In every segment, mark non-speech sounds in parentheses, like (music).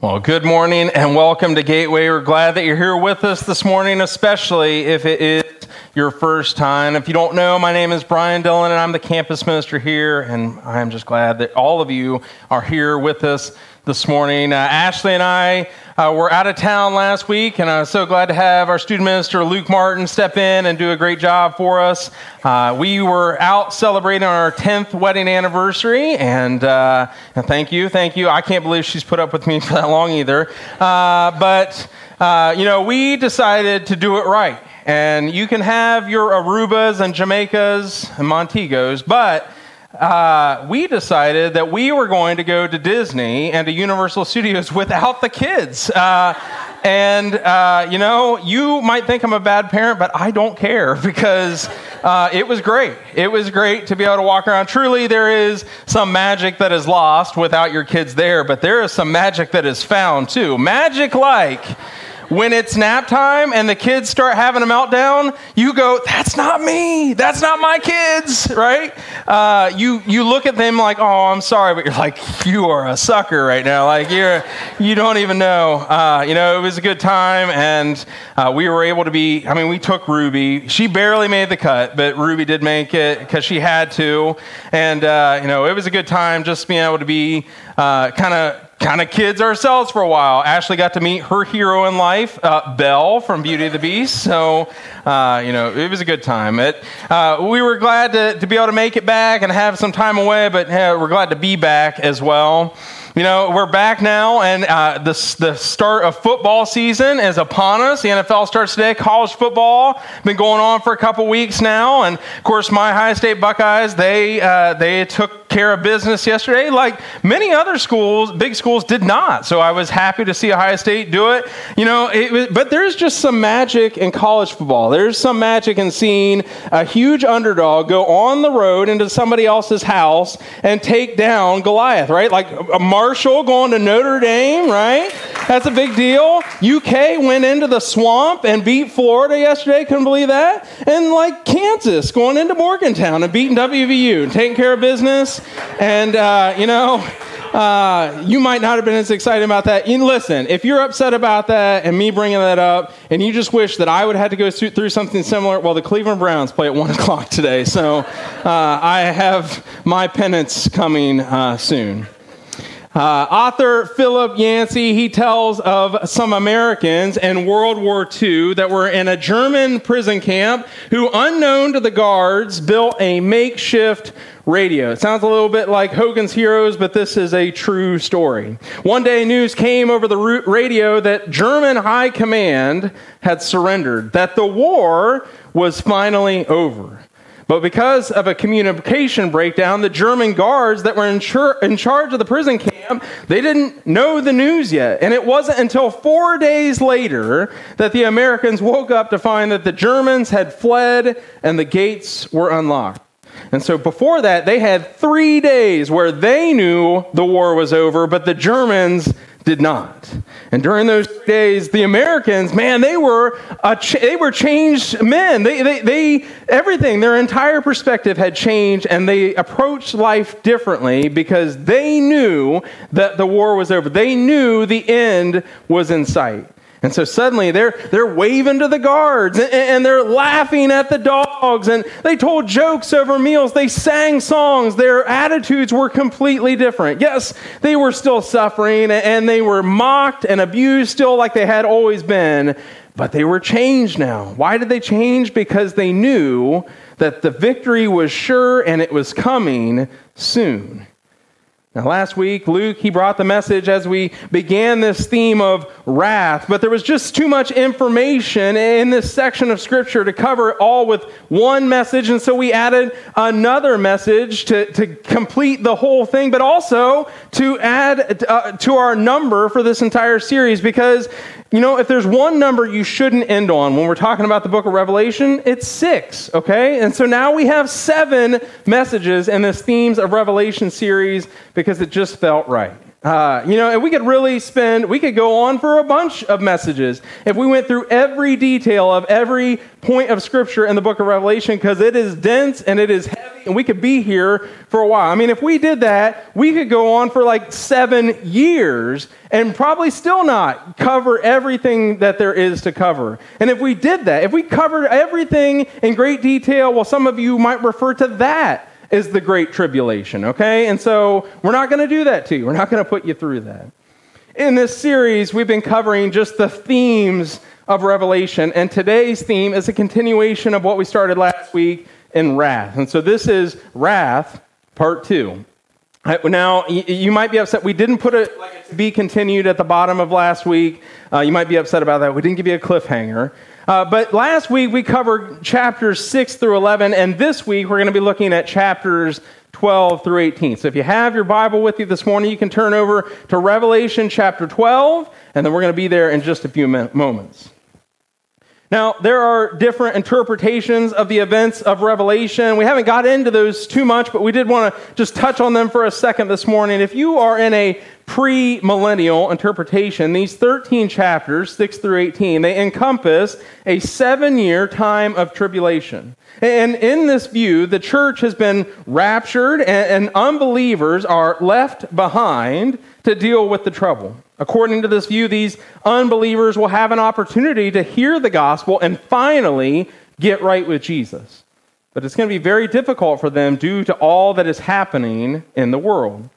Well, good morning and welcome to Gateway. We're glad that you're here with us this morning, especially if it is your first time. If you don't know, my name is Brian Dillon and I'm the campus minister here, and I'm just glad that all of you are here with us this morning. Uh, Ashley and I uh, were out of town last week, and I was so glad to have our student minister, Luke Martin, step in and do a great job for us. Uh, we were out celebrating our 10th wedding anniversary, and, uh, and, thank you, thank you. I can't believe she's put up with me (laughs) for that long either. Uh, but, uh, you know, we decided to do it right. And you can have your Arubas and Jamaicas and Montegos, but uh, we decided that we were going to go to Disney and to Universal Studios (laughs) without the kids. Uh, and, uh, you know, you might think I'm a bad parent, but I don't care (laughs) because uh, it was great. It was great to be able to walk around. Truly, there is some magic that is lost without your kids there, but there is some magic that is found too. Magic like when it's nap time and the kids start having a meltdown, you go, "That's not me. That's not my kids." Right? Uh, you you look at them like, "Oh, I'm sorry," but you're like, "You are a sucker right now. Like you're you don't even know." Uh, you know, it was a good time, and uh, we were able to be. I mean, we took Ruby. She barely made the cut, but Ruby did make it because she had to, and uh, you know, it was a good time just being able to be uh, kind of kind of kids ourselves for a while. Ashley got to meet her hero in life, uh, Belle from Beauty and the Beast. So, uh, you know, it was a good time. It, uh, we were glad to, to be able to make it back and have some time away, but we're glad to be back as well. You know, we're back now, and uh, the, the start of football season is upon us. The NFL starts today. College football been going on for a couple weeks now, and of course, my Ohio State Buckeyes they uh, they took care of business yesterday, like many other schools, big schools did not. So I was happy to see Ohio State do it. You know, it, but there's just some magic in college football. There's some magic in seeing a huge underdog go on the road into somebody else's house and take down Goliath, right? Like a Marshall going to Notre Dame, right? That's a big deal. UK went into the swamp and beat Florida yesterday. Couldn't believe that. And like Kansas going into Morgantown and beating WVU and taking care of business. And, uh, you know, uh, you might not have been as excited about that. And listen, if you're upset about that and me bringing that up, and you just wish that I would have to go through something similar, well, the Cleveland Browns play at 1 (laughs) o'clock today. So uh, I have my penance coming uh, soon. Uh, author Philip Yancey, he tells of some Americans in World War II that were in a German prison camp who, unknown to the guards, built a makeshift radio. It sounds a little bit like Hogan's Heroes, but this is a true story. One day, news came over the radio that German high command had surrendered, that the war was finally over. But because of a communication breakdown, the German guards that were in, char- in, charge of the prison camp, they didn't know the news yet. And it wasn't until four days later that the Americans woke up to find that the Germans had fled and the gates were unlocked. And so before that, they had three days where they knew the war was over, but the Germans did not. And during those days, the Americans, man, they were they were changed men. They, they, they, everything, their entire perspective had changed, and they approached life differently because they knew that the war was over. They knew the end was in sight. And so suddenly they're, they're waving to the guards and, and, they're laughing at the dogs and they told jokes over meals. They sang songs. Their attitudes were completely different. Yes, they were still suffering and they were mocked and abused still like they had always been, but they were changed now. Why did they change? Because they knew that the victory was sure and it was coming soon. Now, last week, Luke, he brought the message as we began this theme of wrath, but there was just too much information in this section of Scripture to cover it all with one message, and so we added another message to, to complete the whole thing, but also to add uh, to our number for this entire series because you know, if there's one number you shouldn't end on when we're talking about the book of Revelation, it's six, okay? And so now we have seven messages in this Themes of Revelation series because it just felt right. Uh, you know, and we could really spend, we could go on for a bunch of messages if we went through every detail of every point of scripture in the book of Revelation because it is dense and it is heavy, and we could be here for a while. I mean, if we did that, we could go on for like seven years and probably still not cover everything that there is to cover. And if we did that, if we covered everything in great detail, well, some of you might refer to that is the Great Tribulation, okay? And so we're not going to do that to you. We're not going to put you through that. In this series, we've been covering just the themes of Revelation, and today's theme is a continuation of what we started last week in wrath. And so this is wrath, part two. Now, you might be upset. We didn't put it to be continued at the bottom of last week. Uh, you might be upset about that. We didn't give you a cliffhanger. Uh, but last week we covered chapters 6 through 11, and this week we're going to be looking at chapters 12 through 18. So if you have your Bible with you this morning, you can turn over to Revelation chapter 12, and then we're going to be there in just a few moments. Now, there are different interpretations of the events of Revelation. We haven't got into those too much, but we did want to just touch on them for a second this morning. If you are in a pre-millennial interpretation, these 13 chapters, 6 through 18, they encompass a seven-year time of tribulation. And in this view, the church has been raptured and, unbelievers are left behind to deal with the trouble. According to this view, these unbelievers will have an opportunity to hear the gospel and finally get right with Jesus. But it's going to be very difficult for them due to all that is happening in the world.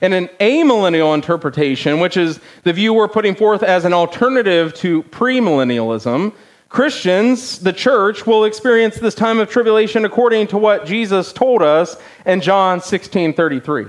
In an amillennial interpretation, which is the view we're putting forth as an alternative to premillennialism, Christians, the church, will experience this time of tribulation according to what Jesus told us in John 16 33.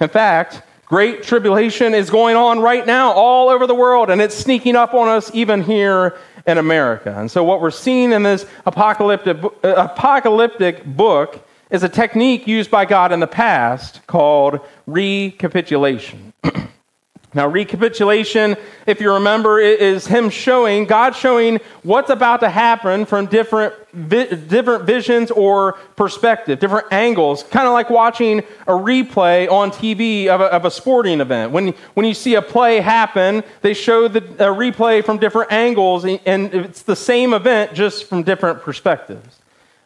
In fact, great tribulation is going on right now all over the world, and it's sneaking up on us even here in America. And so, what we're seeing in this apocalyptic, uh, apocalyptic book is a technique used by God in the past called recapitulation. (clears throat) now, recapitulation, if you remember, is Him showing, God showing what's about to happen from different, vi- different visions or perspective, different angles, kind of like watching a replay on TV of a, of a, sporting event. When, when you see a play happen, they show the replay from different angles, and it's the same event just from different perspectives.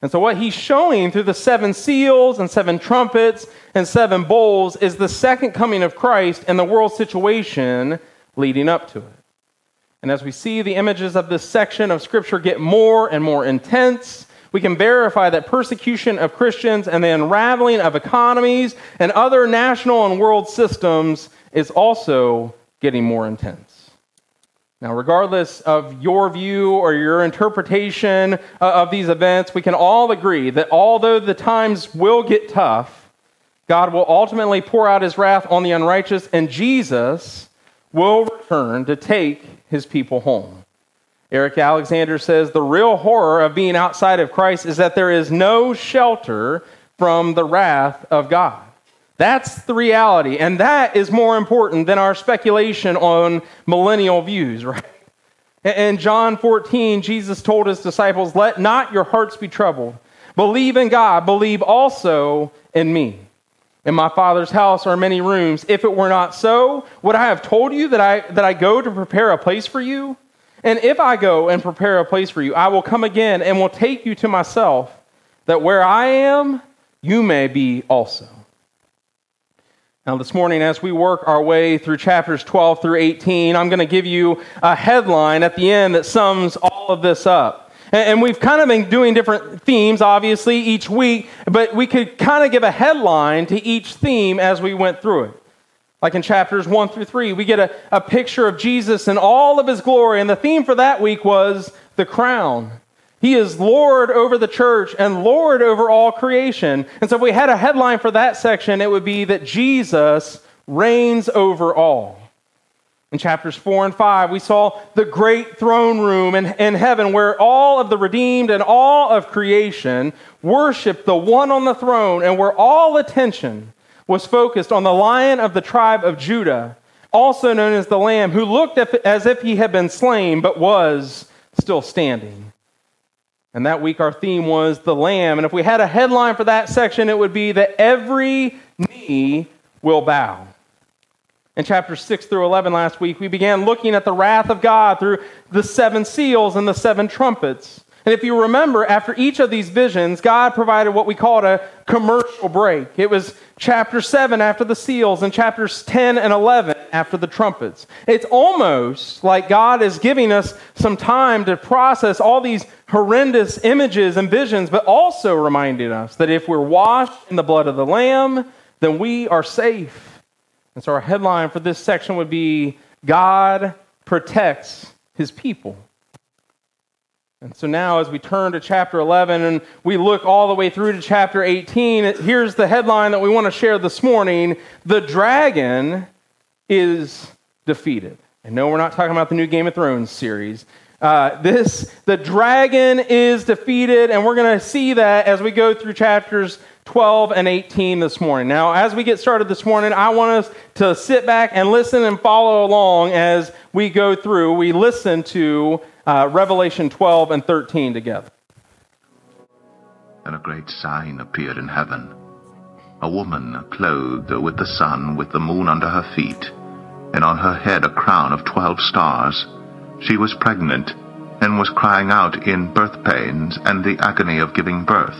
And so, what he's showing through the seven seals and seven trumpets and seven bowls is the second coming of Christ and the world situation leading up to it. And as we see the images of this section of Scripture get more and more intense, we can verify that persecution of Christians and the unraveling of economies and other national and world systems is also getting more intense. Now, regardless of your view or your interpretation uh, of these events, we can all agree that although the times will get tough, God will ultimately pour out his wrath on the unrighteous, and Jesus will return to take his people home. Eric Alexander says the real horror of being outside of Christ is that there is no shelter from the wrath of God. That's the reality. And that is more important than our speculation on millennial views, (laughs) right? In John 14, Jesus told his disciples, Let not your hearts be troubled. Believe in God, believe also in me. In my Father's house are many rooms. If it were not so, would I have told you that I, that I go to prepare a place for you? And if I go and prepare a place for you, I will come again and will take you to myself, that where I am, you may be also. Now, this morning, as we work our way through chapters 12 through 18, I'm going to give you a headline at the end that sums all of this up. And we've kind of been doing different themes, obviously, each week, but we could kind of give a headline to each theme as we went through it. Like in chapters 1 through 3, we get a, a picture of Jesus in all of his glory, and the theme for that week was the crown. He is Lord over the church and Lord over all creation. And so, if we had a headline for that section, it would be that Jesus reigns over all. In chapters 4 and 5, we saw the great throne room in, in heaven where all of the redeemed and all of creation worshiped the one on the throne and where all attention was focused on the lion of the tribe of Judah, also known as the Lamb, who looked as if he had been slain but was still standing. And that week, our theme was the Lamb. And if we had a headline for that section, it would be that every knee will bow. In chapters 6 through 11 last week, we began looking at the wrath of God through the seven seals and the seven trumpets. And if you remember, after each of these visions, God provided what we called a commercial break. It was chapter 7 after the seals and chapters 10 and 11 after the trumpets. It's almost like God is giving us some time to process all these horrendous images and visions, but also reminding us that if we're washed in the blood of the Lamb, then we are safe. And so our headline for this section would be God protects his people. And so now, as we turn to chapter 11 and we look all the way through to chapter 18, here's the headline that we want to share this morning The dragon is defeated. And no, we're not talking about the new Game of Thrones series. Uh, this, the dragon is defeated, and we're going to see that as we go through chapters 12 and 18 this morning. Now, as we get started this morning, I want us to sit back and listen and follow along as we go through. We listen to uh, Revelation 12 and 13 together. And a great sign appeared in heaven a woman clothed with the sun, with the moon under her feet, and on her head a crown of twelve stars. She was pregnant and was crying out in birth pains and the agony of giving birth.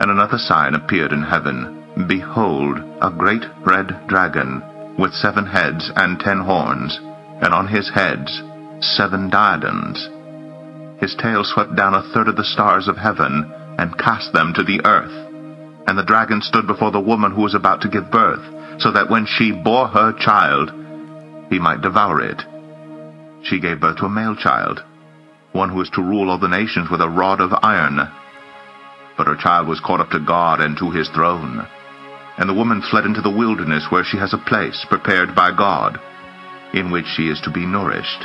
And another sign appeared in heaven. Behold, a great red dragon, with seven heads and ten horns, and on his heads seven diadems. His tail swept down a third of the stars of heaven, and cast them to the earth. And the dragon stood before the woman who was about to give birth, so that when she bore her child, he might devour it. She gave birth to a male child, one who is to rule all the nations with a rod of iron. But her child was caught up to God and to his throne. And the woman fled into the wilderness where she has a place prepared by God, in which she is to be nourished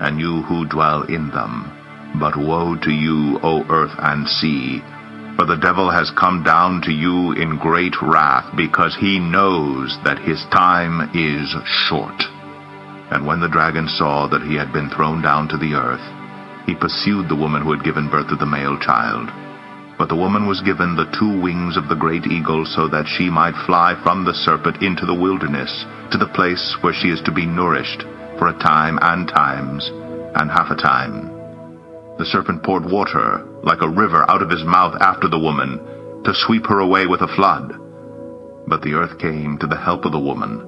and you who dwell in them. But woe to you, O earth and sea, for the devil has come down to you in great wrath, because he knows that his time is short. And when the dragon saw that he had been thrown down to the earth, he pursued the woman who had given birth to the male child. But the woman was given the two wings of the great eagle so that she might fly from the serpent into the wilderness, to the place where she is to be nourished for a time and times and half a time. The serpent poured water like a river out of his mouth after the woman to sweep her away with a flood. But the earth came to the help of the woman,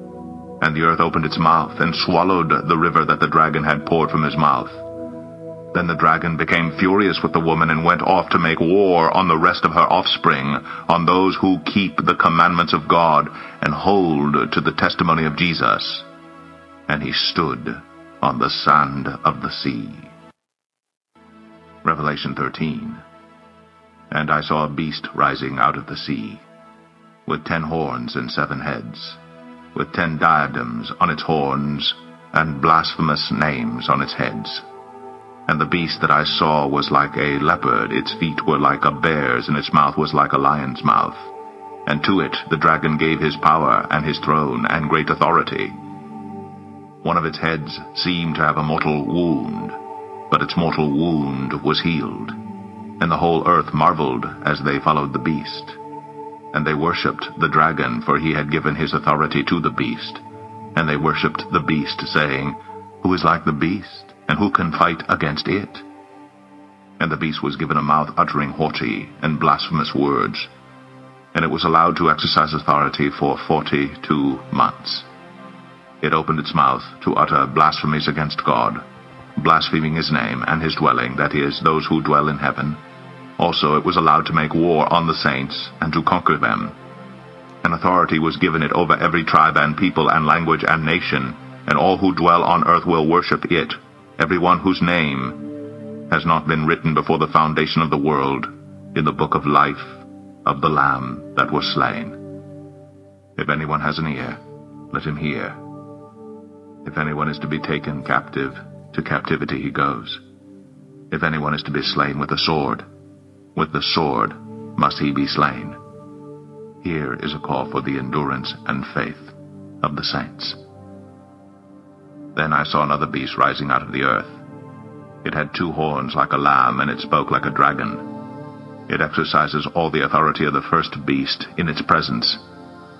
and the earth opened its mouth and swallowed the river that the dragon had poured from his mouth. Then the dragon became furious with the woman and went off to make war on the rest of her offspring, on those who keep the commandments of God and hold to the testimony of Jesus. And he stood on the sand of the sea. Revelation 13 And I saw a beast rising out of the sea, with ten horns and seven heads, with ten diadems on its horns, and blasphemous names on its heads. And the beast that I saw was like a leopard, its feet were like a bear's, and its mouth was like a lion's mouth. And to it the dragon gave his power, and his throne, and great authority. One of its heads seemed to have a mortal wound, but its mortal wound was healed. And the whole earth marveled as they followed the beast. And they worshipped the dragon, for he had given his authority to the beast. And they worshipped the beast, saying, Who is like the beast? and who can fight against it? And the beast was given a mouth uttering haughty and blasphemous words, and it was allowed to exercise authority for forty two months. It opened its mouth to utter blasphemies against God, blaspheming his name and his dwelling, that is, those who dwell in heaven. Also, it was allowed to make war on the saints and to conquer them. An authority was given it over every tribe and people and language and nation, and all who dwell on earth will worship it, every one whose name has not been written before the foundation of the world in the book of life of the Lamb that was slain. If anyone has an ear, let him hear. If anyone is to be taken captive, to captivity he goes. If anyone is to be slain with a sword, with the sword must he be slain. Here is a call for the endurance and faith of the saints. Then I saw another beast rising out of the earth. It had two horns like a lamb, and it spoke like a dragon. It exercises all the authority of the first beast in its presence,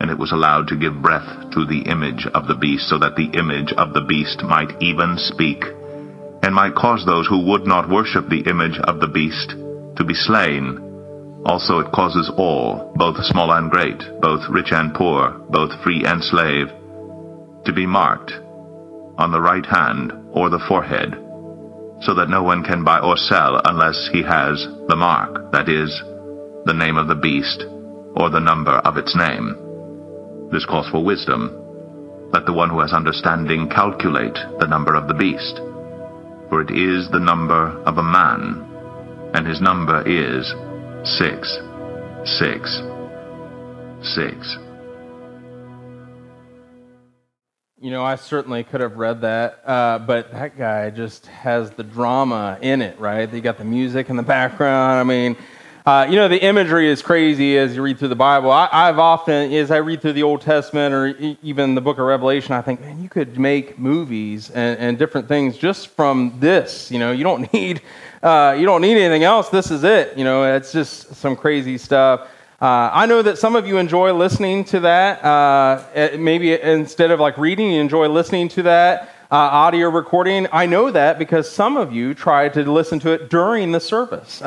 And it was allowed to give breath to the image of the beast, so that the image of the beast might even speak, and might cause those who would not worship the image of the beast to be slain. Also it causes all, both small and great, both rich and poor, both free and slave, to be marked on the right hand or the forehead, so that no one can buy or sell unless he has the mark, that is, the name of the beast, or the number of its name. This calls for wisdom. Let the one who has understanding calculate the number of the beast, for it is the number of a man, and his number is six, six, six. You know, I certainly could have read that, uh, but that guy just has the drama in it, right? You got the music in the background. I mean, uh, you know, the imagery is crazy as you read through the Bible. I, have often, as I read through the Old Testament or e- even the book of Revelation, I think, man, you could make movies and, and different things just from this. You know, you don't (laughs) need, uh, you don't need anything else. This is it. You know, it's just some crazy stuff. Uh, I know that some of you enjoy listening to that. Uh, eh, maybe instead of like reading, you enjoy listening to that uh, audio recording. I know that because some of you tried to listen to it during the service.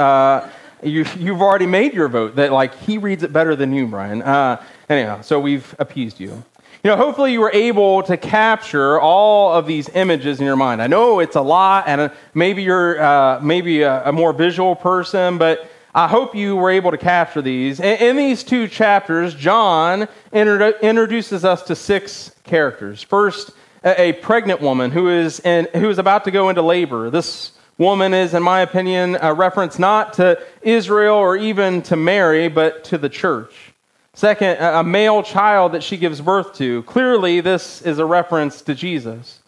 Uh, you, have already made your vote that like he reads it better than you, Brian. Uh, anyhow, so we've appeased you. You know, hopefully you were able to capture all of these images in your mind. I know it's a lot, and maybe you're uh, maybe a, a more visual person, but I hope you were able to capture these. In, in these two chapters, John inter- introduces us to six characters. First, a, a pregnant woman who is, in, who is about to go into labor. This woman is, in my opinion, a reference not to Israel or even to Mary, but to the church. Second, a male child that she gives birth to. Clearly, this is a reference to Jesus.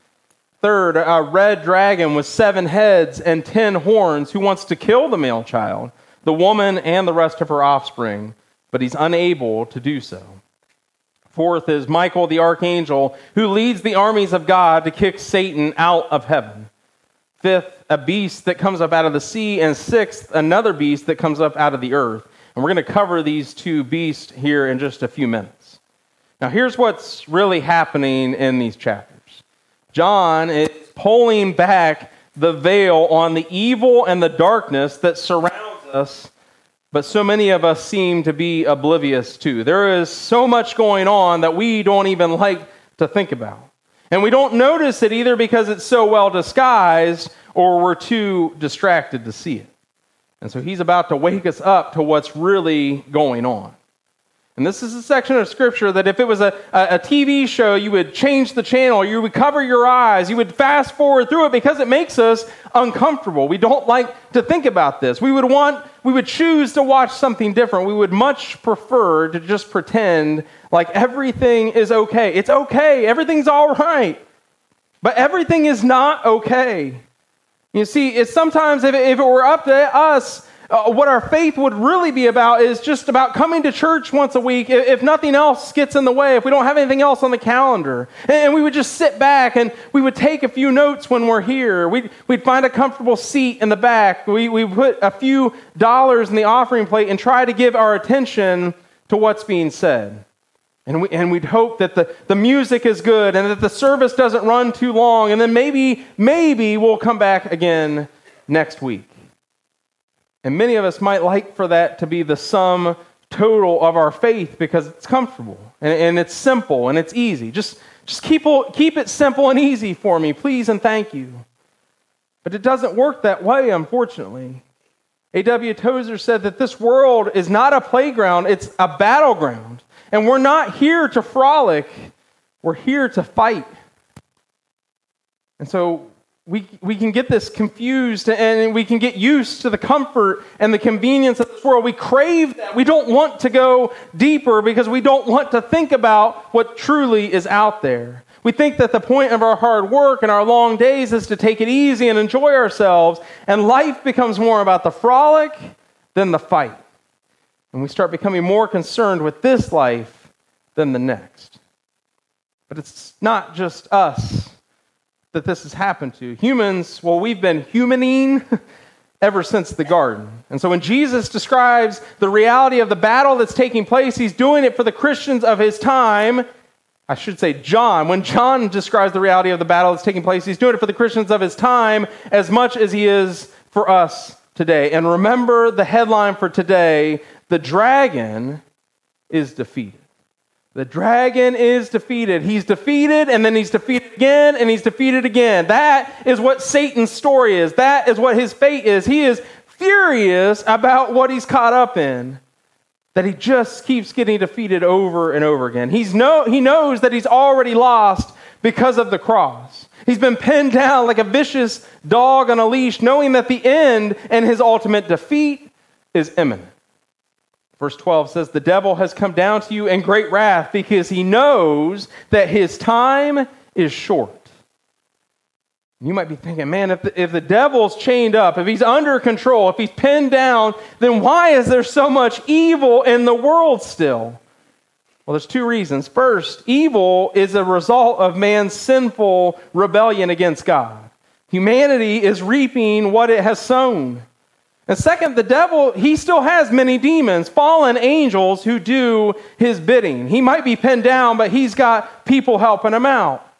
Third, a red dragon with seven heads and ten horns who wants to kill the male child the woman and the rest of her offspring, but he's unable to do so. Fourth is Michael the archangel, who leads the armies of God to kick Satan out of heaven. Fifth, a beast that comes up out of the sea. And sixth, another beast that comes up out of the earth. And we're going to cover these two beasts here in just a few minutes. Now, here's what's really happening in these chapters John is pulling back the veil on the evil and the darkness that surrounds us, but so many of us seem to be oblivious to. There is so much going on that we don't even like to think about. And we don't notice it either because it's so well disguised or we're too distracted to see it. And so he's about to wake us up to what's really going on. And this is a section of scripture that if it was a, a, TV show, you would change the channel, you would cover your eyes, you would fast forward through it because it makes us uncomfortable. We don't like to think about this. We would want, we would choose to watch something different. We would much prefer to just pretend like everything is okay. It's okay, everything's all right. But everything is not okay. You see, it's sometimes if it, if it were up to us, uh, what our faith would really be about is just about coming to church once a week if nothing else gets in the way, if we don't have anything else on the calendar. And we would just sit back and we would take a few notes when we're here. We'd, we'd find a comfortable seat in the back. We, we put a few dollars in the offering plate and try to give our attention to what's being said. And, we, and we'd hope that the, the music is good and that the service doesn't run too long. And then maybe, maybe we'll come back again next week. And many of us might like for that to be the sum total of our faith because it's comfortable and, and it's simple and it's easy. Just, just keep, keep it simple and easy for me, please and thank you. But it doesn't work that way, unfortunately. A.W. Tozer said that this world is not a playground, it's a battleground. And we're not here to frolic, we're here to fight. And so we, we can get this confused and we can get used to the comfort and the convenience of this world. We crave that. We don't want to go deeper because we don't want to think about what truly is out there. We think that the point of our hard work and our long days is to take it easy and enjoy ourselves, and life becomes more about the frolic than the fight. And we start becoming more concerned with this life than the next. But it's not just us that this has happened to. Humans, well, we've been humaning (laughs) ever since the garden. And so when Jesus describes the reality of the battle that's taking place, he's doing it for the Christians of his time. I should say, John. When John describes the reality of the battle that's taking place, he's doing it for the Christians of his time as much as he is for us today. And remember the headline for today the dragon is defeated. The dragon is defeated. He's defeated, and then he's defeated again, and he's defeated again. That is what Satan's story is. That is what his fate is. He is furious about what he's caught up in, that he just keeps getting defeated over and over again. He's no, he knows that he's already lost because of the cross. He's been pinned down like a vicious dog on a leash, knowing that the end and his ultimate defeat is imminent. Verse 12 says, The devil has come down to you in great wrath because he knows that his time is short. You might be thinking, man, if the, if the devil's chained up, if he's under control, if he's pinned down, then why is there so much evil in the world still? Well, there's two reasons. First, evil is a result of man's sinful rebellion against God. Humanity is reaping what it has sown. And second, the devil, he still has many demons, fallen angels who do his bidding. He might be pinned down, but he's got people helping him out.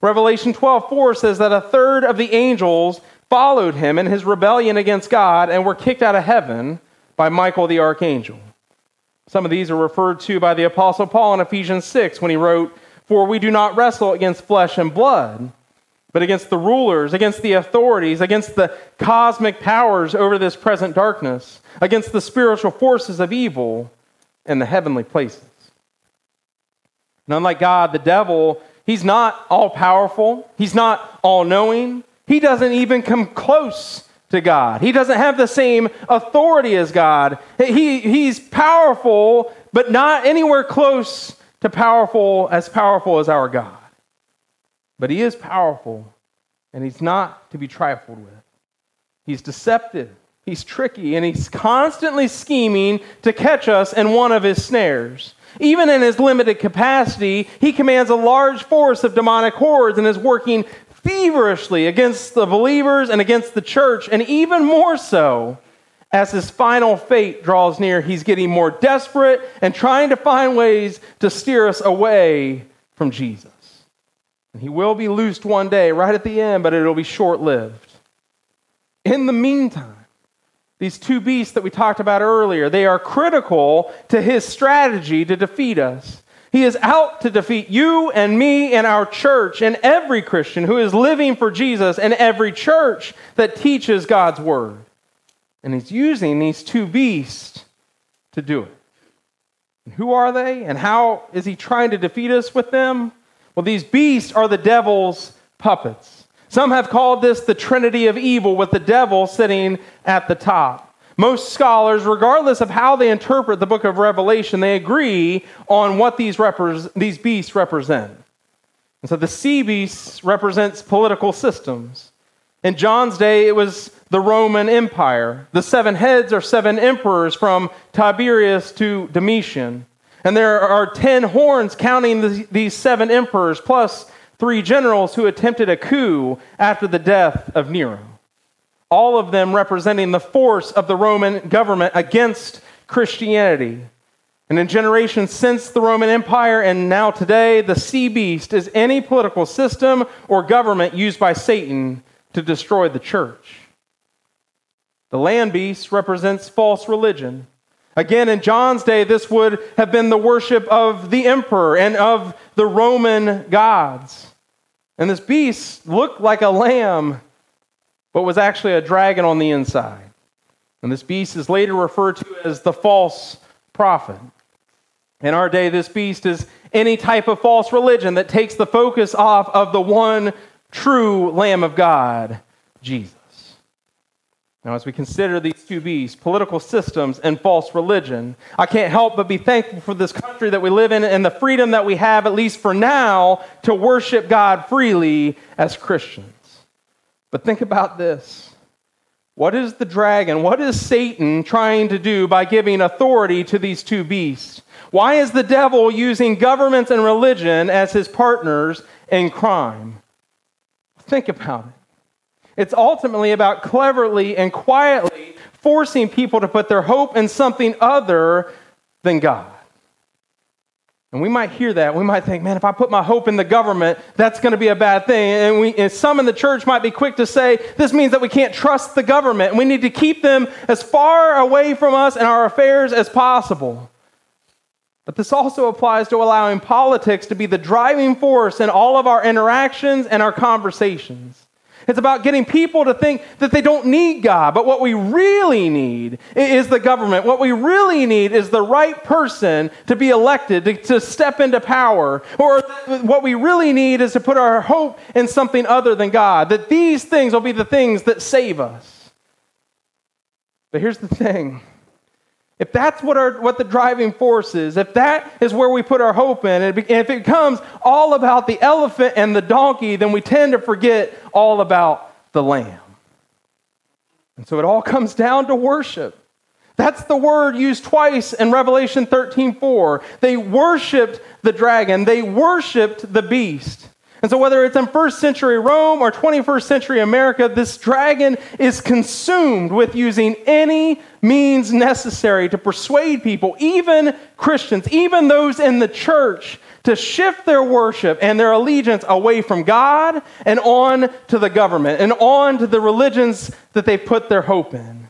Revelation 12 4 says that a third of the angels followed him in his rebellion against God and were kicked out of heaven by Michael the archangel. Some of these are referred to by the Apostle Paul in Ephesians 6 when he wrote, For we do not wrestle against flesh and blood but against the rulers, against the authorities, against the cosmic powers over this present darkness, against the spiritual forces of evil in the heavenly places. And unlike God, the devil, he's not all powerful, he's not all knowing, he doesn't even come close to God. He doesn't have the same authority as God. He, he's powerful, but not anywhere close to powerful as powerful as our God. But he is powerful, and he's not to be trifled with. He's deceptive, he's tricky, and he's constantly scheming to catch us in one of his snares. Even in his limited capacity, he commands a large force of demonic hordes and is working feverishly against the believers and against the church, and even more so as his final fate draws near, he's getting more desperate and trying to find ways to steer us away from Jesus. And he will be loosed one day, right at the end, but it'll be short lived. In the meantime, these two beasts that we talked about earlier, they are critical to his strategy to defeat us. He is out to defeat you and me and our church and every Christian who is living for Jesus and every church that teaches God's word. And he's using these two beasts to do it. And who are they? And how is he trying to defeat us with them? Well, these beasts are the devil's puppets. Some have called this the Trinity of evil, with the devil sitting at the top. Most scholars, regardless of how they interpret the book of Revelation, they agree on what these, repre- these beasts represent. And so the sea beast represents political systems. In John's day, it was the Roman Empire. The seven heads are seven emperors from Tiberius to Domitian. And there are ten horns counting the, these seven emperors, plus three generals who attempted a coup after the death of Nero. All of them representing the force of the Roman government against Christianity. And in generations since the Roman Empire and now today, the sea beast is any political system or government used by Satan to destroy the church. The land beast represents false religion. Again, in John's day, this would have been the worship of the emperor and of the Roman gods. And this beast looked like a lamb, but was actually a dragon on the inside. And this beast is later referred to as the false prophet. In our day, this beast is any type of false religion that takes the focus off of the one true Lamb of God, Jesus. Now, as we consider these two beasts, political systems and false religion, I can't help but be thankful for this country that we live in and the freedom that we have, at least for now, to worship God freely as Christians. But think about this. What is the dragon, what is Satan trying to do by giving authority to these two beasts? Why is the devil using governments and religion as his partners in crime? Think about it. It's ultimately about cleverly and quietly forcing people to put their hope in something other than God. And we might hear that. We might think, man, if I put my hope in the government, that's going to be a bad thing. And, we, and some in the church might be quick to say, this means that we can't trust the government. And we need to keep them as far away from us and our affairs as possible. But this also applies to allowing politics to be the driving force in all of our interactions and our conversations. It's about getting people to think that they don't need God, but what we really need is the government. What we really need is the right person to be elected, to, to step into power. Or what we really need is to put our hope in something other than God, that these things will be the things that save us. But here's the thing if that's what, our, what the driving force is, if that is where we put our hope in, and if it becomes all about the elephant and the donkey, then we tend to forget all about the lamb. And so it all comes down to worship. That's the word used twice in Revelation 13 4. They worshiped the dragon, they worshiped the beast. And so, whether it's in first century Rome or 21st century America, this dragon is consumed with using any means necessary to persuade people, even Christians, even those in the church, to shift their worship and their allegiance away from God and on to the government and on to the religions that they put their hope in.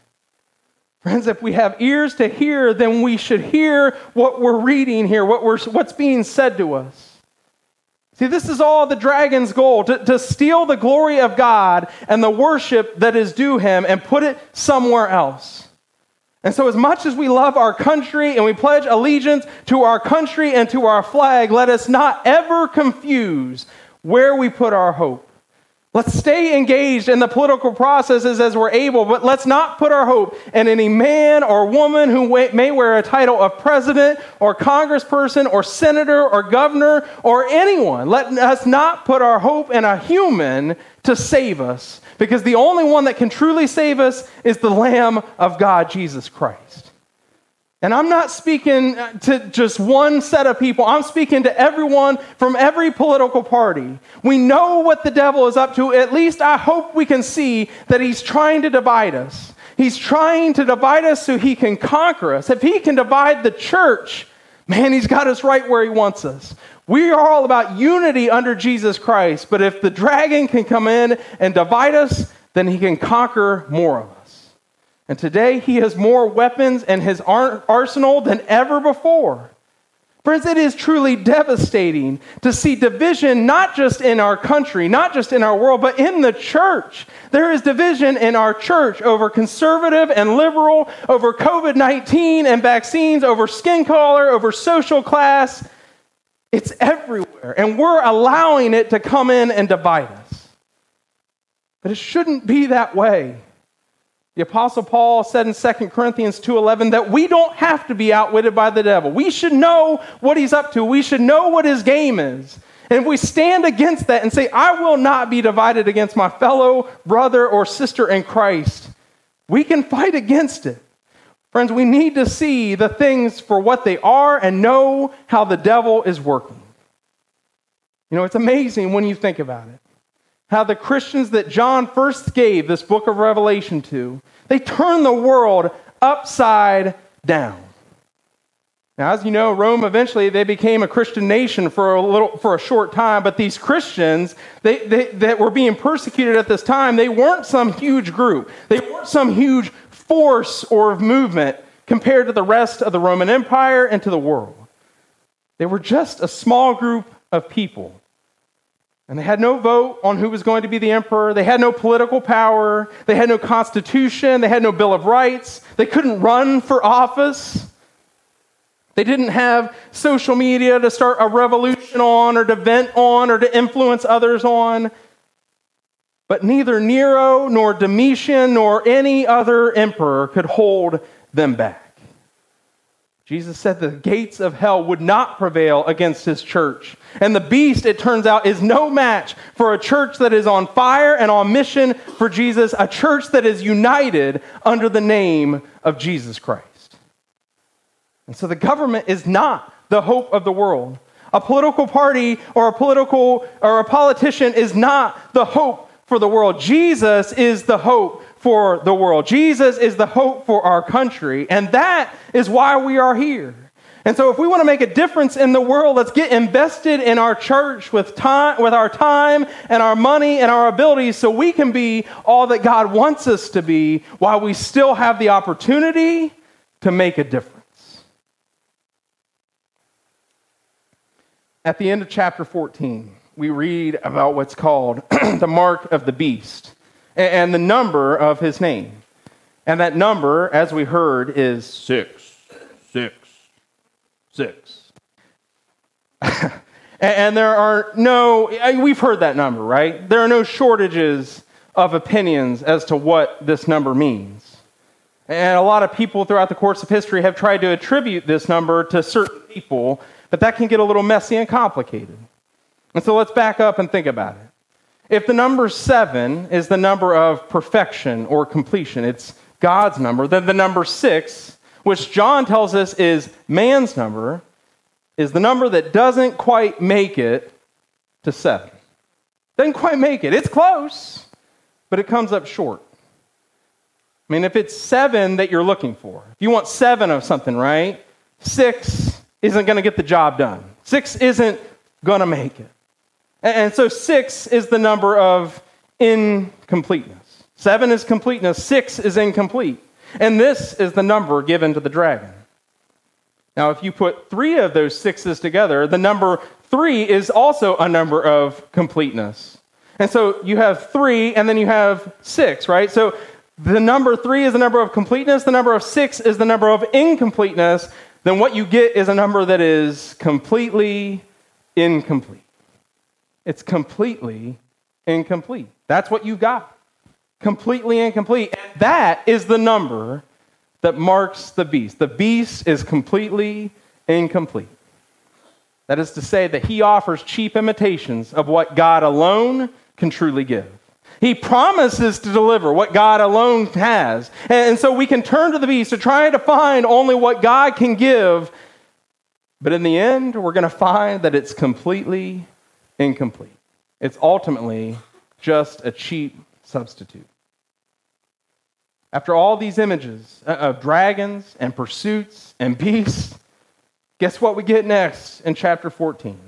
Friends, if we have ears to hear, then we should hear what we're reading here, what we're, what's being said to us. See, this is all the dragon's goal to, to steal the glory of God and the worship that is due him and put it somewhere else. And so, as much as we love our country and we pledge allegiance to our country and to our flag, let us not ever confuse where we put our hope. Let's stay engaged in the political processes as we're able, but let's not put our hope in any man or woman who may wear a title of president or congressperson or senator or governor or anyone. Let us not put our hope in a human to save us, because the only one that can truly save us is the Lamb of God, Jesus Christ. And I'm not speaking uh, to just one set of people. I'm speaking to everyone from every political party. We know what the devil is up to. At least I hope we can see that he's trying to divide us. He's trying to divide us so he can conquer us. If he can divide the church, man, he's got us right where he wants us. We are all about unity under Jesus Christ. But if the dragon can come in and divide us, then he can conquer more of us. And today he has more weapons in his arsenal than ever before. Friends, it is truly devastating to see division not just in our country, not just in our world, but in the church. There is division in our church over conservative and liberal, over COVID 19 and vaccines, over skin color, over social class. It's everywhere. And we're allowing it to come in and divide us. But it shouldn't be that way. The apostle Paul said in 2 Corinthians 2:11 that we don't have to be outwitted by the devil. We should know what he's up to. We should know what his game is. And if we stand against that and say, I will not be divided against my fellow brother or sister in Christ, We can fight against it. Friends, we need to see the things for what they are and know how the devil is working. You know, it's amazing when you think about it. How the Christians that John first gave this book of Revelation to, they turned the world upside down. Now, as you know, Rome eventually they became a Christian nation for a little for a short time, but these Christians they, they, that were being persecuted at this time, they weren't some huge group. They weren't some huge force or movement compared to the rest of the Roman Empire and to the world. They were just a small group of people. And they had no vote on who was going to be the emperor. They had no political power. They had no constitution. They had no Bill of Rights. They couldn't run for office. They didn't have social media to start a revolution on or to vent on or to influence others on. But neither Nero nor Domitian nor any other emperor could hold them back. Jesus said the gates of hell would not prevail against his church. And the beast, it turns out, is no match for a church that is on fire and on mission for Jesus, a church that is united under the name of Jesus Christ. And so the government is not the hope of the world. A political party or a political or a politician is not the hope for the world. Jesus is the hope for the world. Jesus is the hope for our country, and that is why we are here. And so if we want to make a difference in the world, let's get invested in our church with time with our time and our money and our abilities so we can be all that God wants us to be while we still have the opportunity to make a difference. At the end of chapter 14, we read about what's called (clears throat) the mark of the beast and the number of his name. And that number, as we heard, is six, six, six. (laughs) and there are no, we've heard that number, right? There are no shortages of opinions as to what this number means. And a lot of people throughout the course of history have tried to attribute this number to certain people but that can get a little messy and complicated. And so let's back up and think about it. If the number seven is the number of perfection or completion, it's God's number, then the number six, which John tells us is man's number, is the number that doesn't quite make it to seven. Doesn't quite make it. It's close, but it comes up short. I mean, if it's seven that you're looking for, if you want seven of something, right? Six isn't going to get the job done. Six isn't going to make it. And so six is the number of incompleteness. Seven is completeness, six is incomplete. And this is the number given to the dragon. Now, if you put three of those sixes together, the number three is also a number of completeness. And so you have three, and then you have six, right? So the number three is the number of completeness, the number of six is the number of incompleteness, then what you get is a number that is completely incomplete. It's completely incomplete. That's what you've got. Completely incomplete. And that is the number that marks the beast. The beast is completely incomplete. That is to say, that he offers cheap imitations of what God alone can truly give. He promises to deliver what God alone has. And so we can turn to the beast to try to find only what God can give. But in the end, we're going to find that it's completely incomplete. It's ultimately just a cheap substitute. After all these images uh, of dragons and pursuits and beasts, guess what we get next in chapter 14?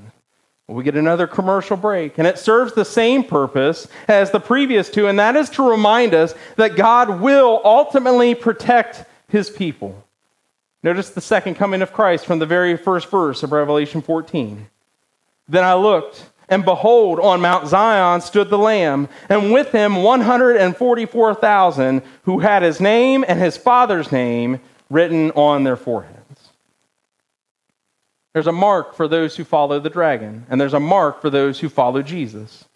We get another commercial break, and it serves the same purpose as the previous two, and that is to remind us that God will ultimately protect his people. Notice the second coming of Christ from the very first verse of Revelation 14. Then I looked, and behold, on Mount Zion stood the Lamb, and with him 144,000 who had his name and his father's name written on their foreheads. There's a mark for those who follow the dragon, and there's a mark for those who follow Jesus.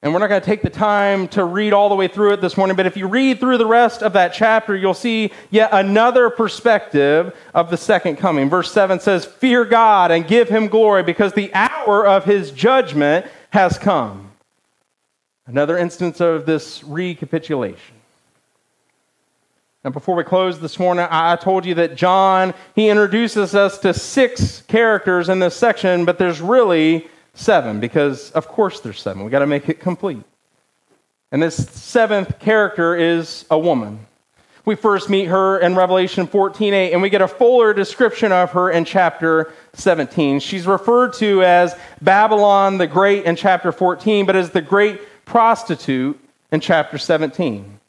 And we're not going to take the time to read all the way through it this morning, but if you read through the rest of that chapter, you'll see yet another perspective of the second coming. Verse 7 says, Fear God and give him glory, because the hour of his judgment has come. Another instance of this recapitulation. Now, before we close this morning, I told you that John, he introduces us to six characters in this section, but there's really seven because, of course, there's seven. We got to make it complete. And this seventh character is a woman. We first meet her in Revelation 14:8 and we get a fuller description of her in chapter 17. She's referred to as Babylon the Great in chapter 14, but as the great prostitute in chapter 17.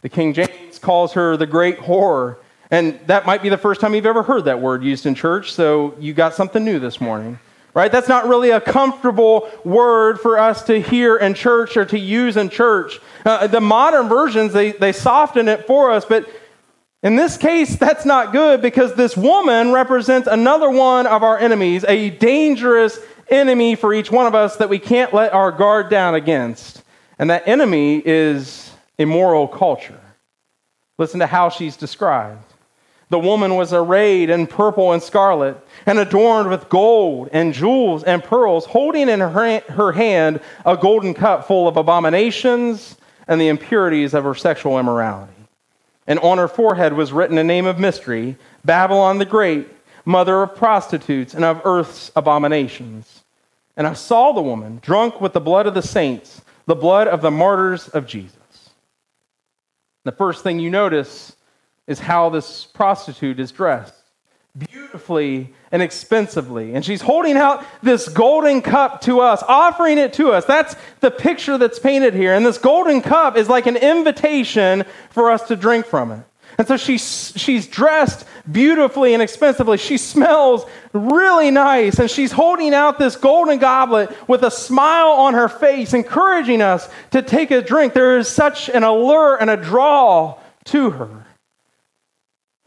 The King James calls her the great whore, and that might be the first time you've ever heard that word used in church, so you got something new this morning right? That's not really a comfortable word for us to hear in church or to use in church. Uh, the modern versions, they, they soften it for us, but in this case, that's not good because this woman represents another one of our enemies, a dangerous enemy for each one of us that we can't let our guard down against. And that enemy is immoral culture. Listen to how she's described. The woman was arrayed in purple and scarlet and adorned with gold and jewels and pearls, holding in her, hand a golden cup full of abominations and the impurities of her sexual immorality. And on her forehead was written a name of mystery Babylon the Great, mother of prostitutes and of earth's abominations. And I saw the woman drunk with the blood of the saints, the blood of the martyrs of Jesus. The first thing you notice is how this prostitute is dressed beautifully and expensively. And she's holding out this golden cup to us, offering it to us. That's the picture that's painted here. And this golden cup is like an invitation for us to drink from it. And so she's, she's dressed beautifully and expensively. She smells really nice. And she's holding out this golden goblet with a smile on her face, encouraging us to take a drink. There is such an allure and a draw to her.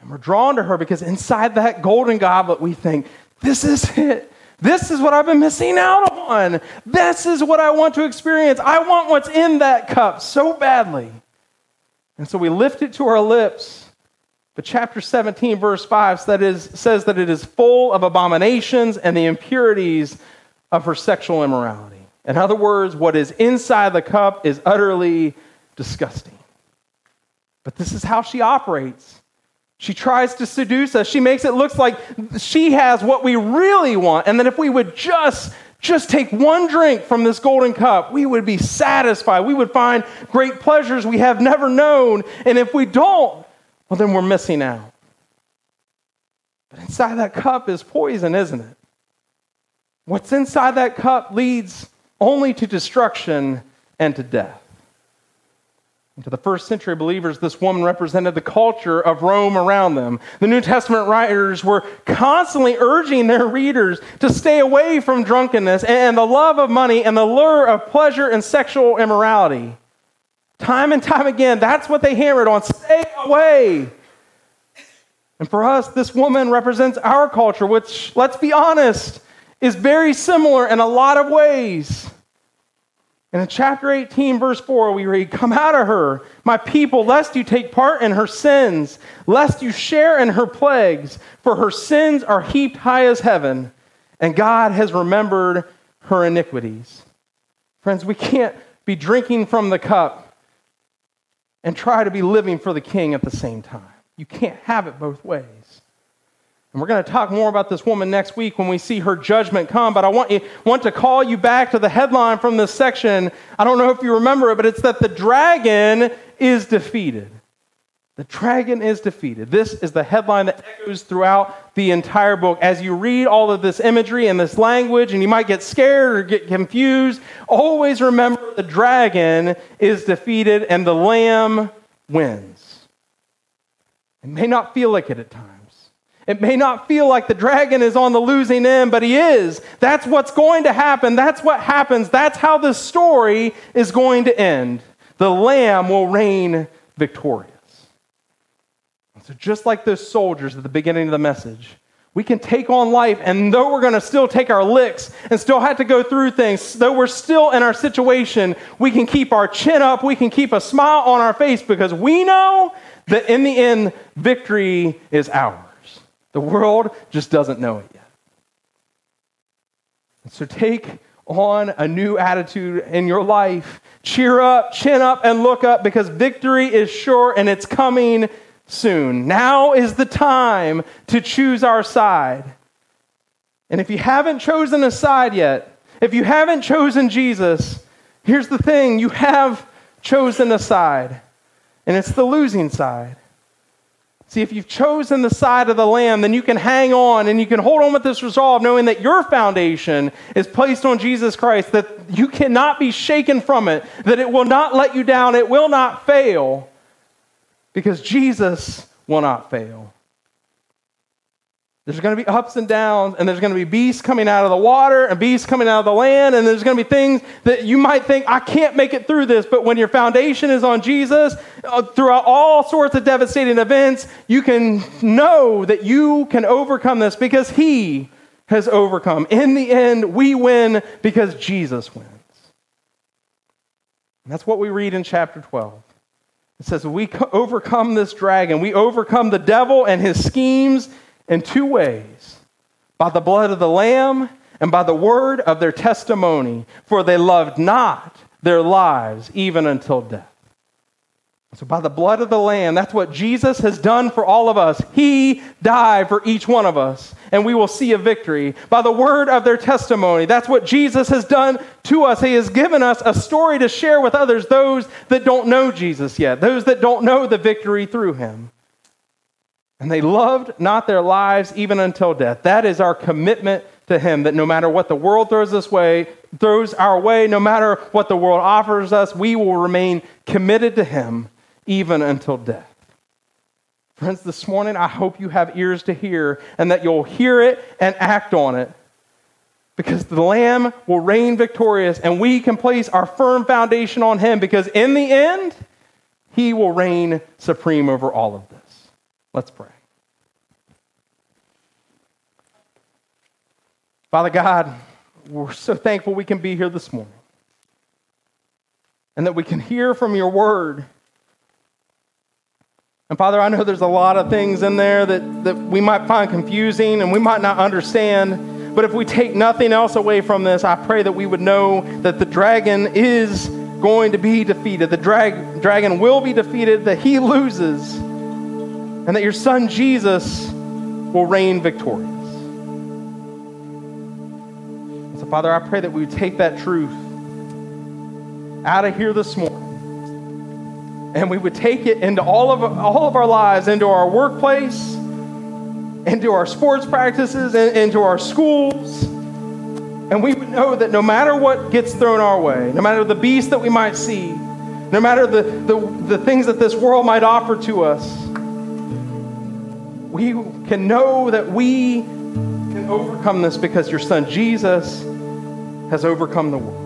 And we're drawn to her because inside that golden goblet, we think, this is it. This is what I've been missing out on. This is what I want to experience. I want what's in that cup so badly. And so we lift it to our lips. But chapter 17, verse 5 that is, says that it is full of abominations and the impurities of her sexual immorality. In other words, what is inside the cup is utterly disgusting. But this is how she operates. She tries to seduce us. She makes it look like she has what we really want. And that if we would just just take one drink from this golden cup, we would be satisfied. We would find great pleasures we have never known. And if we don't, well, then we're missing out. But inside that cup is poison, isn't it? What's inside that cup leads only to destruction and to death. And to the first century believers, this woman represented the culture of Rome around them. The New Testament writers were constantly urging their readers to stay away from drunkenness and the love of money and the lure of pleasure and sexual immorality. Time and time again, that's what they hammered on stay away. And for us, this woman represents our culture, which, let's be honest, is very similar in a lot of ways. And in chapter 18, verse 4, we read, Come out of her, my people, lest you take part in her sins, lest you share in her plagues, for her sins are heaped high as heaven, and God has remembered her iniquities. Friends, we can't be drinking from the cup and try to be living for the king at the same time. You can't have it both ways. And we're going to talk more about this woman next week when we see her judgment come. But I want, you, want to call you back to the headline from this section. I don't know if you remember it, but it's that the dragon is defeated. The dragon is defeated. This is the headline that echoes throughout the entire book. As you read all of this imagery and this language, and you might get scared or get confused, always remember the dragon is defeated and the lamb wins. It may not feel like it at times. It may not feel like the dragon is on the losing end, but he is. That's what's going to happen. That's what happens. That's how the story is going to end. The lamb will reign victorious. So, just like those soldiers at the beginning of the message, we can take on life, and though we're going to still take our licks and still have to go through things, though we're still in our situation, we can keep our chin up, we can keep a smile on our face because we know that in the end, victory is ours. The world just doesn't know it yet. And so take on a new attitude in your life. Cheer up, chin up, and look up because victory is sure and it's coming soon. Now is the time to choose our side. And if you haven't chosen a side yet, if you haven't chosen Jesus, here's the thing you have chosen a side, and it's the losing side. See, if you've chosen the side of the Lamb, then you can hang on and you can hold on with this resolve, knowing that your foundation is placed on Jesus Christ, that you cannot be shaken from it, that it will not let you down, it will not fail, because Jesus will not fail. There's going to be ups and downs, and there's going to be beasts coming out of the water and beasts coming out of the land, and there's going to be things that you might think, I can't make it through this. But when your foundation is on Jesus, uh, throughout all sorts of devastating events, you can know that you can overcome this because He has overcome. In the end, we win because Jesus wins. And that's what we read in chapter 12. It says, We overcome this dragon, we overcome the devil and his schemes in two ways by the blood of the Lamb and by the word of their testimony, for they loved not their lives even until death. So, by the blood of the Lamb, that's what Jesus has done for all of us. He died for each one of us, and we will see a victory. By the word of their testimony, that's what Jesus has done to us. He has given us a story to share with others, those that don't know Jesus yet, those that don't know the victory through him. And they loved not their lives even until death. That is our commitment to Him, that no matter what the world throws us way, throws our way, no matter what the world offers us, we will remain committed to Him even until death. Friends, this morning I hope you have ears to hear and that you'll hear it and act on it. Because the Lamb will reign victorious and we can place our firm foundation on Him because in the end, He will reign supreme over all of this. Let's pray. Father God, we're so thankful we can be here this morning and that we can hear from your word. And Father, I know there's a lot of things in there that, that we might find confusing and we might not understand. But if we take nothing else away from this, I pray that we would know that the dragon is going to be defeated. The drag, dragon will be defeated, that he loses and that your son Jesus will reign victorious. so, Father, I pray that we would take that truth out of here this morning and we would take it into all of, all of our lives, into our workplace, into our sports practices, and into our schools. And we would know that no matter what gets thrown our way, no matter the beast that we might see, no matter the, the, the things that this world might offer to us, we can know that we can overcome this because your son Jesus has overcome the world.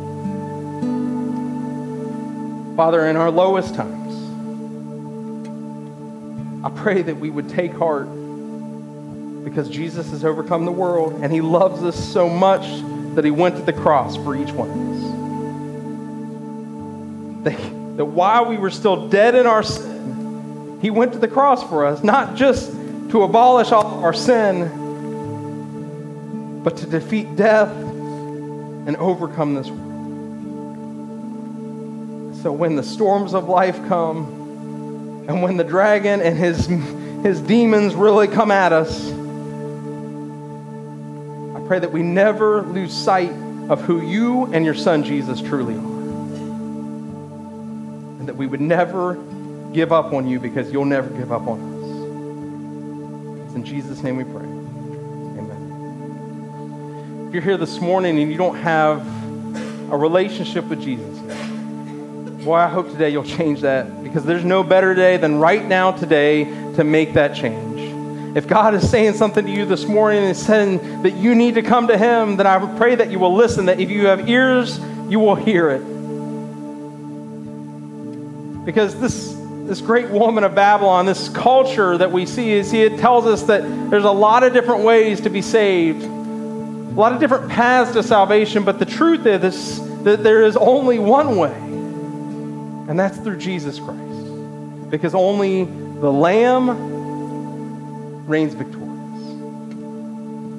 Father, in our lowest times, I pray that we would take heart because Jesus has overcome the world and he loves us so much that he went to the cross for each one of us. That, that while we were still dead in our sin, he went to the cross for us, not just to abolish all our sin, but to defeat death and overcome this world. So when the storms of life come, and when the dragon and his, his demons really come at us, I pray that we never lose sight of who you and your son Jesus truly are. And that we would never give up on you because you'll never give up on us. It's in Jesus' name we pray. Amen. If you're here this morning and you don't have a relationship with Jesus boy, I hope today you'll change that because there's no better day than right now today to make that change. If God is saying something to you this morning and saying that you need to come to Him, then I pray that you will listen, that if you have ears, you will hear it. Because this this great woman of Babylon, this culture that we see, see, it tells us that there's a lot of different ways to be saved, a lot of different paths to salvation, but the truth is that there is only one way, and that's through Jesus Christ. Because only the Lamb reigns victorious.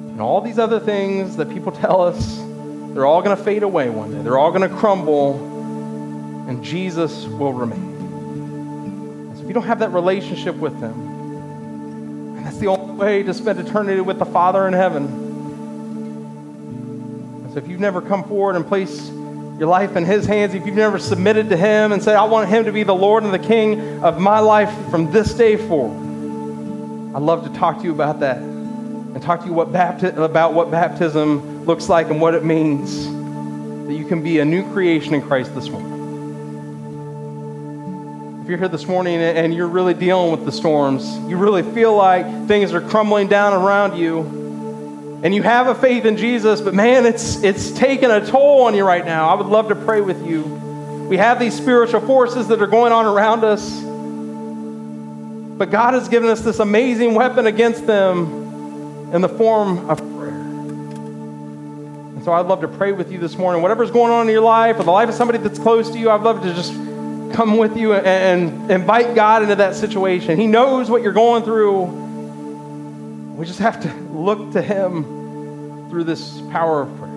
And all these other things that people (laughs) tell us, they're all going to fade away one day. They're all going to crumble, and Jesus will remain if you don't have that relationship with Him, That's the only way to spend eternity with the Father in heaven. So if you've never come forward and placed your life in His hands, if you've never submitted to Him and said, I want Him to be the Lord and the King of my life from this day forward, I'd love to talk to you about that and talk to you what bapti- about what baptism looks like and what it means that you can be a new creation in Christ this morning. If you're here this morning and you're really dealing with the storms, you really feel like things are crumbling down around you, and you have a faith in Jesus, but man, it's, it's taking a toll on you right now, I would love to pray with you. We have these spiritual forces that are going on around us, but God has given us this amazing weapon against them in the form of prayer. And so I'd love to pray with you this morning. Whatever's going on in your life or the life of somebody that's close to you, I'd love to just come with you and, invite God into that situation. He knows what you're going through. We just have to look to Him through this power of prayer.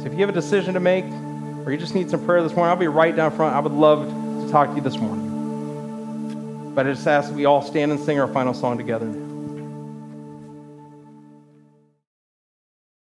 So if you have a decision to make or you just need some prayer this morning, I'll be right down front. I would love to talk to you this morning. But I just ask that we all stand and sing our final song together.